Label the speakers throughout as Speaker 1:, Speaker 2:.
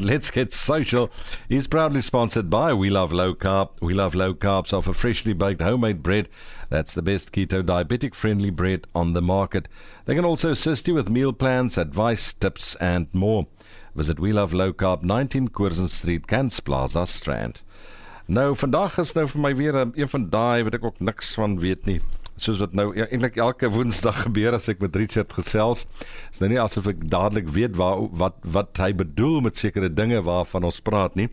Speaker 1: Let's get social. Is proudly sponsored by We Love Low Carb. We Love Low Carbs offer freshly baked homemade bread. That's the best keto diabetic friendly bread on the market. They can also assist you with meal plans, advice, tips, and more. Visit We Love Low Carb, 19 Curzon Street, Kents Plaza, Strand. Nou, vandag is nou vir my weer 'n een van daai wat ek ook niks van weet nie. Soos wat nou ja, eintlik elke woensdag gebeur as ek met Richard gesels. Is nou nie asof ek dadelik weet waar wat wat hy bedoel met sekere dinge waarvan ons praat nie.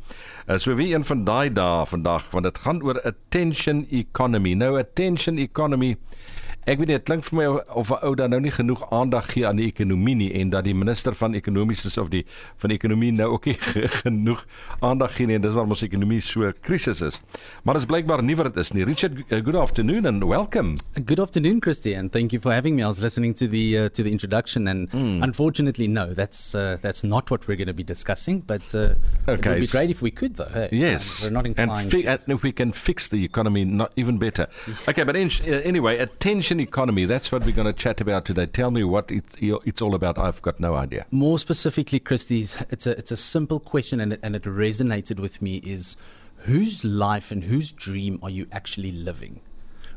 Speaker 1: Uh, so wie een van daai dae vandag want dit gaan oor attention economy. Nou attention economy Ek weet dit klink vir my of ou nou nie genoeg aandag gee aan die ekonomie nie en dat die minister van ekonomiese of die van ekonomie nou ook nie genoeg aandag gee nie en dis waarom ons ekonomie so krisis is. Maar is blykbaar nie wat dit is nie. Richard, uh, good afternoon and welcome.
Speaker 2: Good afternoon, Christy, and thank you for having me. I was listening to the uh, to the introduction and mm. unfortunately no, that's uh, that's not what we're going to be discussing, but uh, okay. it would be great if we could though. Hey,
Speaker 1: yes.
Speaker 2: Um, we're not inclined
Speaker 1: and, to... and if we can fix the economy not even better. Okay, but in, uh, anyway, attention economy. That's what we're going to chat about today. Tell me what it's, it's all about. I've got no idea.
Speaker 2: More specifically, Christy, it's a, it's a simple question and it, and it resonated with me is whose life and whose dream are you actually living?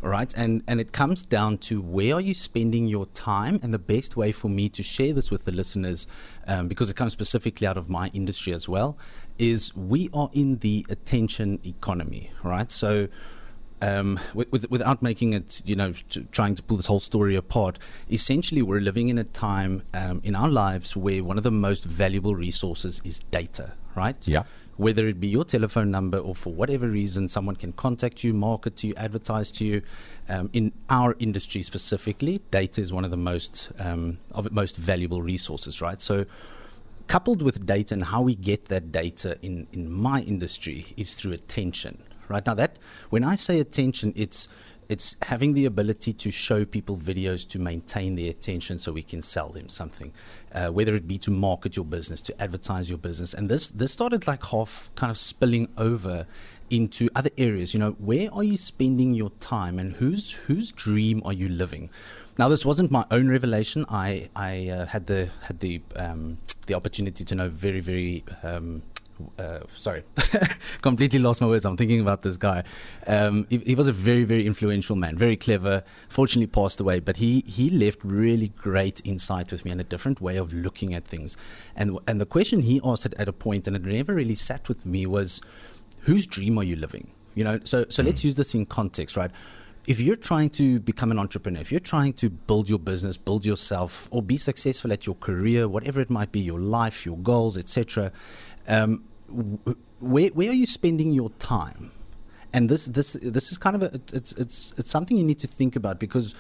Speaker 2: All right, and and it comes down to where are you spending your time, and the best way for me to share this with the listeners, um, because it comes specifically out of my industry as well, is we are in the attention economy, right? So um, with, with, without making it, you know, to, trying to pull this whole story apart, essentially we're living in a time um, in our lives where one of the most valuable resources is data, right?
Speaker 1: Yeah.
Speaker 2: Whether it be your telephone number or for whatever reason, someone can contact you, market to you, advertise to you. Um, in our industry specifically, data is one of the most um, of most valuable resources, right? So, coupled with data and how we get that data in in my industry is through attention right? Now that when I say attention, it's it's having the ability to show people videos to maintain their attention so we can sell them something, uh, whether it be to market your business, to advertise your business. And this this started like half kind of spilling over into other areas. You know, where are you spending your time, and whose whose dream are you living? Now, this wasn't my own revelation. I I uh, had the had the um, the opportunity to know very very um, uh, sorry, completely lost my words. I'm thinking about this guy. Um, he, he, was a very, very influential man, very clever. Fortunately, passed away, but he he left really great insight with me and a different way of looking at things. And and the question he asked at, at a point, and it never really sat with me, was, "Whose dream are you living?" You know. So so mm. let's use this in context, right? If you're trying to become an entrepreneur, if you're trying to build your business, build yourself, or be successful at your career, whatever it might be, your life, your goals, etc., um, where where are you spending your time? And this this this is kind of a, it's it's it's something you need to think about because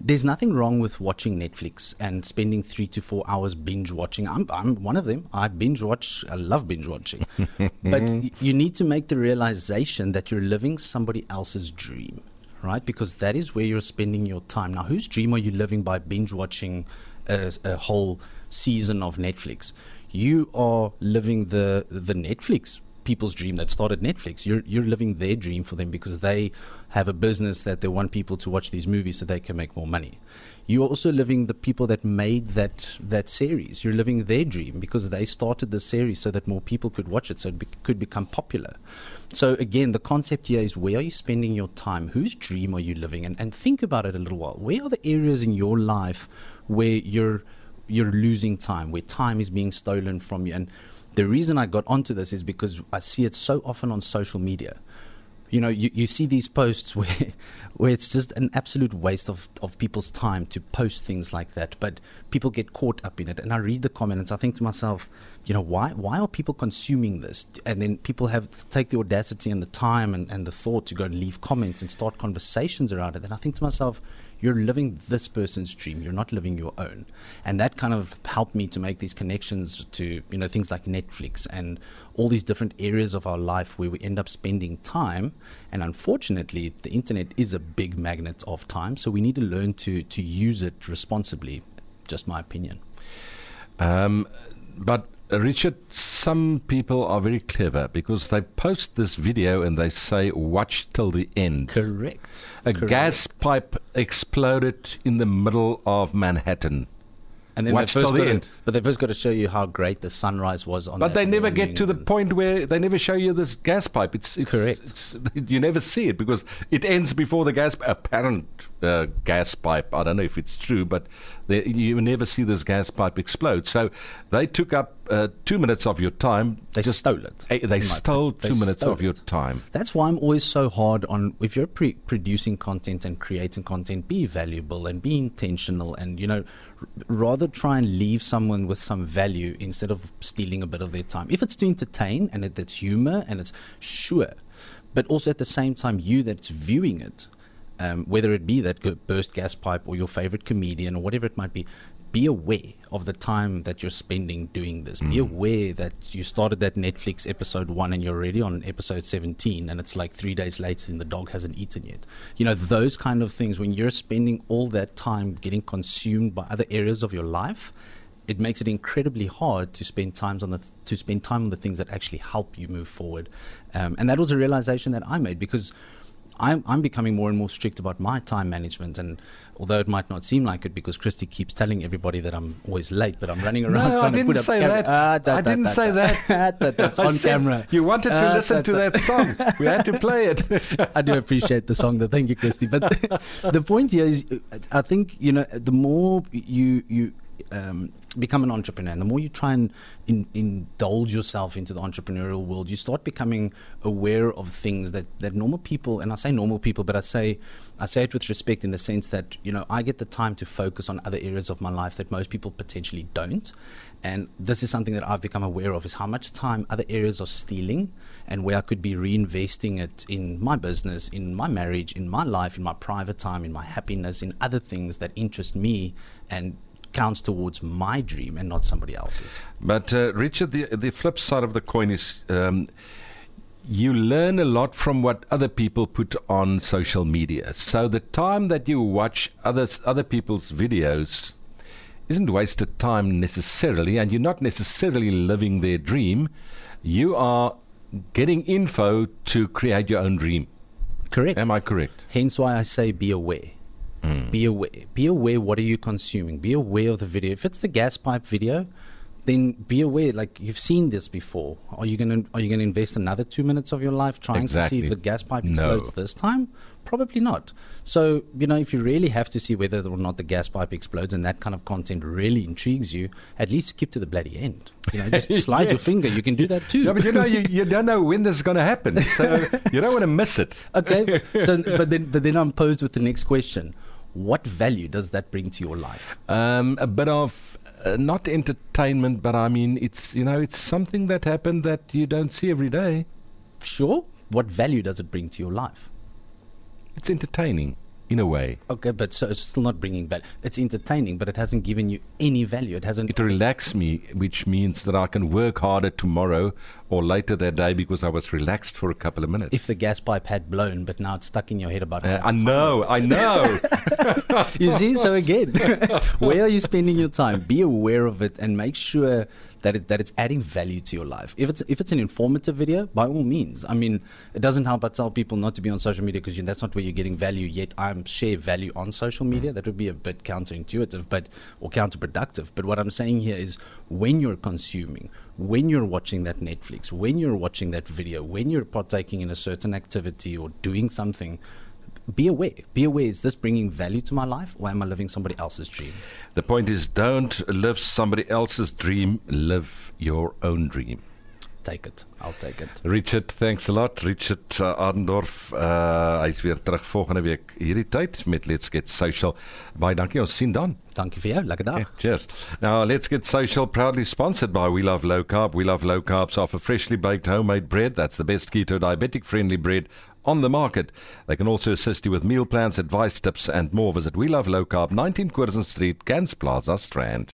Speaker 2: there's nothing wrong with watching Netflix and spending three to four hours binge watching. I'm, I'm one of them. I binge watch. I love binge watching. but you need to make the realization that you're living somebody else's dream, right? Because that is where you're spending your time. Now, whose dream are you living by binge watching a, a whole season of Netflix? you are living the the Netflix people's dream that started Netflix. You're you're living their dream for them because they have a business that they want people to watch these movies so they can make more money. You're also living the people that made that that series. You're living their dream because they started the series so that more people could watch it, so it be, could become popular. So again, the concept here is where are you spending your time? Whose dream are you living? And and think about it a little while. Where are the areas in your life where you're you're losing time, where time is being stolen from you. And the reason I got onto this is because I see it so often on social media. You know, you, you see these posts where where it's just an absolute waste of, of people's time to post things like that. But people get caught up in it. And I read the comments, I think to myself, you know, why why are people consuming this? And then people have to take the audacity and the time and, and the thought to go and leave comments and start conversations around it. And I think to myself, you're living this person's dream. You're not living your own. And that kind of helped me to make these connections to you know things like netflix and all these different areas of our life where we end up spending time. And unfortunately the internet is a big magnet of time. So we need to learn to to use it responsibly just my opinion.
Speaker 1: Um, but Richard, some people are very clever because they post this video and they say, watch till the end.
Speaker 2: Correct.
Speaker 1: A
Speaker 2: Correct.
Speaker 1: gas pipe exploded in the middle of Manhattan.
Speaker 2: And then
Speaker 1: watch till the
Speaker 2: got to,
Speaker 1: end.
Speaker 2: but they first got to show you how great the sunrise was on.
Speaker 1: But they never get to the point where they never show you this gas pipe. It's, it's
Speaker 2: Correct.
Speaker 1: it's- you never see it because it ends before the gas apparent uh, gas pipe. I don't know if it's true, but they, you never see this gas pipe explode. So they took up uh, two minutes of your time.
Speaker 2: They
Speaker 1: just-
Speaker 2: stole it,
Speaker 1: Eh, They stole two
Speaker 2: They
Speaker 1: minutes
Speaker 2: stole
Speaker 1: of your time.
Speaker 2: That's why I'm always so hard on if you're pre- producing content and creating content, be valuable and be intentional, and you know, r- rather try and leave someone with some value instead of stealing a bit of their time. If it's to entertain and it, it's humor and it's sure, but also at the same time, you that's viewing it, um, whether it be that burst gas pipe or your favorite comedian or whatever it might be, be aware of the time that you're spending doing this. Be aware that you started that Netflix episode one and you're already on episode 17 and it's like three days later and the dog hasn't eaten yet. You know, those kind of things, when you're spending all that time getting consumed by other areas of your life, it makes it incredibly hard to spend times on the th- to spend time on the things that actually help you move forward. Um, and that was a realization that I made because I'm, I'm becoming more and more strict about my time management. And although it might not seem like it, because Christy keeps telling everybody that I'm always late, but I'm running around
Speaker 1: No,
Speaker 2: trying to
Speaker 1: didn't
Speaker 2: put up
Speaker 1: say
Speaker 2: cam-
Speaker 1: that.
Speaker 2: Ah,
Speaker 1: I didn't say that.
Speaker 2: that- That's on camera.
Speaker 1: You wanted to
Speaker 2: Ah,
Speaker 1: listen to that song. We had to play it.
Speaker 2: I do appreciate the song, though. Thank you, Christy. But the point here is, uh, I think you know, the more you you um, become an entrepreneur, and the more you try and in, indulge yourself into the entrepreneurial world, you start becoming aware of things that that normal people, and I say normal people, but I say I say it with respect in the sense that you know I get the time to focus on other areas of my life that most people potentially don't. And this is something that I've become aware of is how much time other areas are stealing and where I could be reinvesting it in my business, in my marriage, in my life, in my private time, in my happiness, in other things that interest me and counts towards my dream and not somebody else's.
Speaker 1: But uh, Richard, the the flip side of the coin is um, you learn a lot from what other people put on social media. So the time that you watch others other people's videos isn't wasted time necessarily, and you're not necessarily living their dream. You are getting info to create your own dream.
Speaker 2: Correct.
Speaker 1: Am I correct?
Speaker 2: Hence why I say be aware. Mm. Be aware. Be aware what are you consuming. Be aware of the video. If it's the gas pipe video, then be aware. Like you've seen this before. Are you gonna Are you gonna invest another two minutes of your life trying to see if the gas pipe
Speaker 1: No.
Speaker 2: explodes this time? Probably not. So you know, if you really have to see whether or not the gas pipe explodes, and that kind of content really intrigues you, at least skip to the bloody end. You know, just slide your finger. You can do that too.
Speaker 1: Yeah, but you know, you, you don't know when this is going to happen, so you don't want to miss it.
Speaker 2: Okay. So, but then, but then I'm posed with the next question: What value does that bring to your life?
Speaker 1: Um, a bit of uh, not entertainment, but I mean, it's you know, it's something that happened that you don't see every day.
Speaker 2: Sure. What value does it bring to your life?
Speaker 1: It's entertaining in a way.
Speaker 2: Okay, but so it's still not bringing value. It's entertaining, but it hasn't given you any value. It hasn't.
Speaker 1: It relaxes me, which means that I can work harder tomorrow or later that day because I was relaxed for a couple of minutes.
Speaker 2: if the gas pipe had blown, but now it's stuck in your head about.
Speaker 1: Uh, I know, I know.
Speaker 2: you see, so again, where are you spending your time? Be aware of it and make sure that it, that it's adding value to your life. If it's if it's an informative video, by all means. I mean, it doesn't help but tell people not to be on social media because that's not where you're getting value. Yet I'm share value on social media. That would be a bit counterintuitive, but or counterproductive. But what I'm saying here is when you're consuming, when you're watching that Netflix, when you're watching that video, when you're partaking in a certain activity or doing something be aware. Be aware. Is this bringing value to my life, or am I living somebody else's dream?
Speaker 1: the point is, don't live somebody else's dream, live your own dream.
Speaker 2: Take it. I'll take it.
Speaker 1: Richard, thanks a lot. Richard uh, Adendorff, uh, hy's weer terug volgende week hierdie tyd met Let's Get Social. Baie dankie. Ons sien dan.
Speaker 2: Dankie vir jou. Lekker dag.
Speaker 1: Okay, cheers. Now, Let's Get Social, proudly sponsored by We Love Low Carb. We Love Low Carbs offer freshly baked homemade bread. That's the best keto diabetic friendly bread on the market. They can also assist you with meal plans, advice, tips, and more. Visit We Love Low Carb, 19 Curzon Street, Gans Plaza, Strand.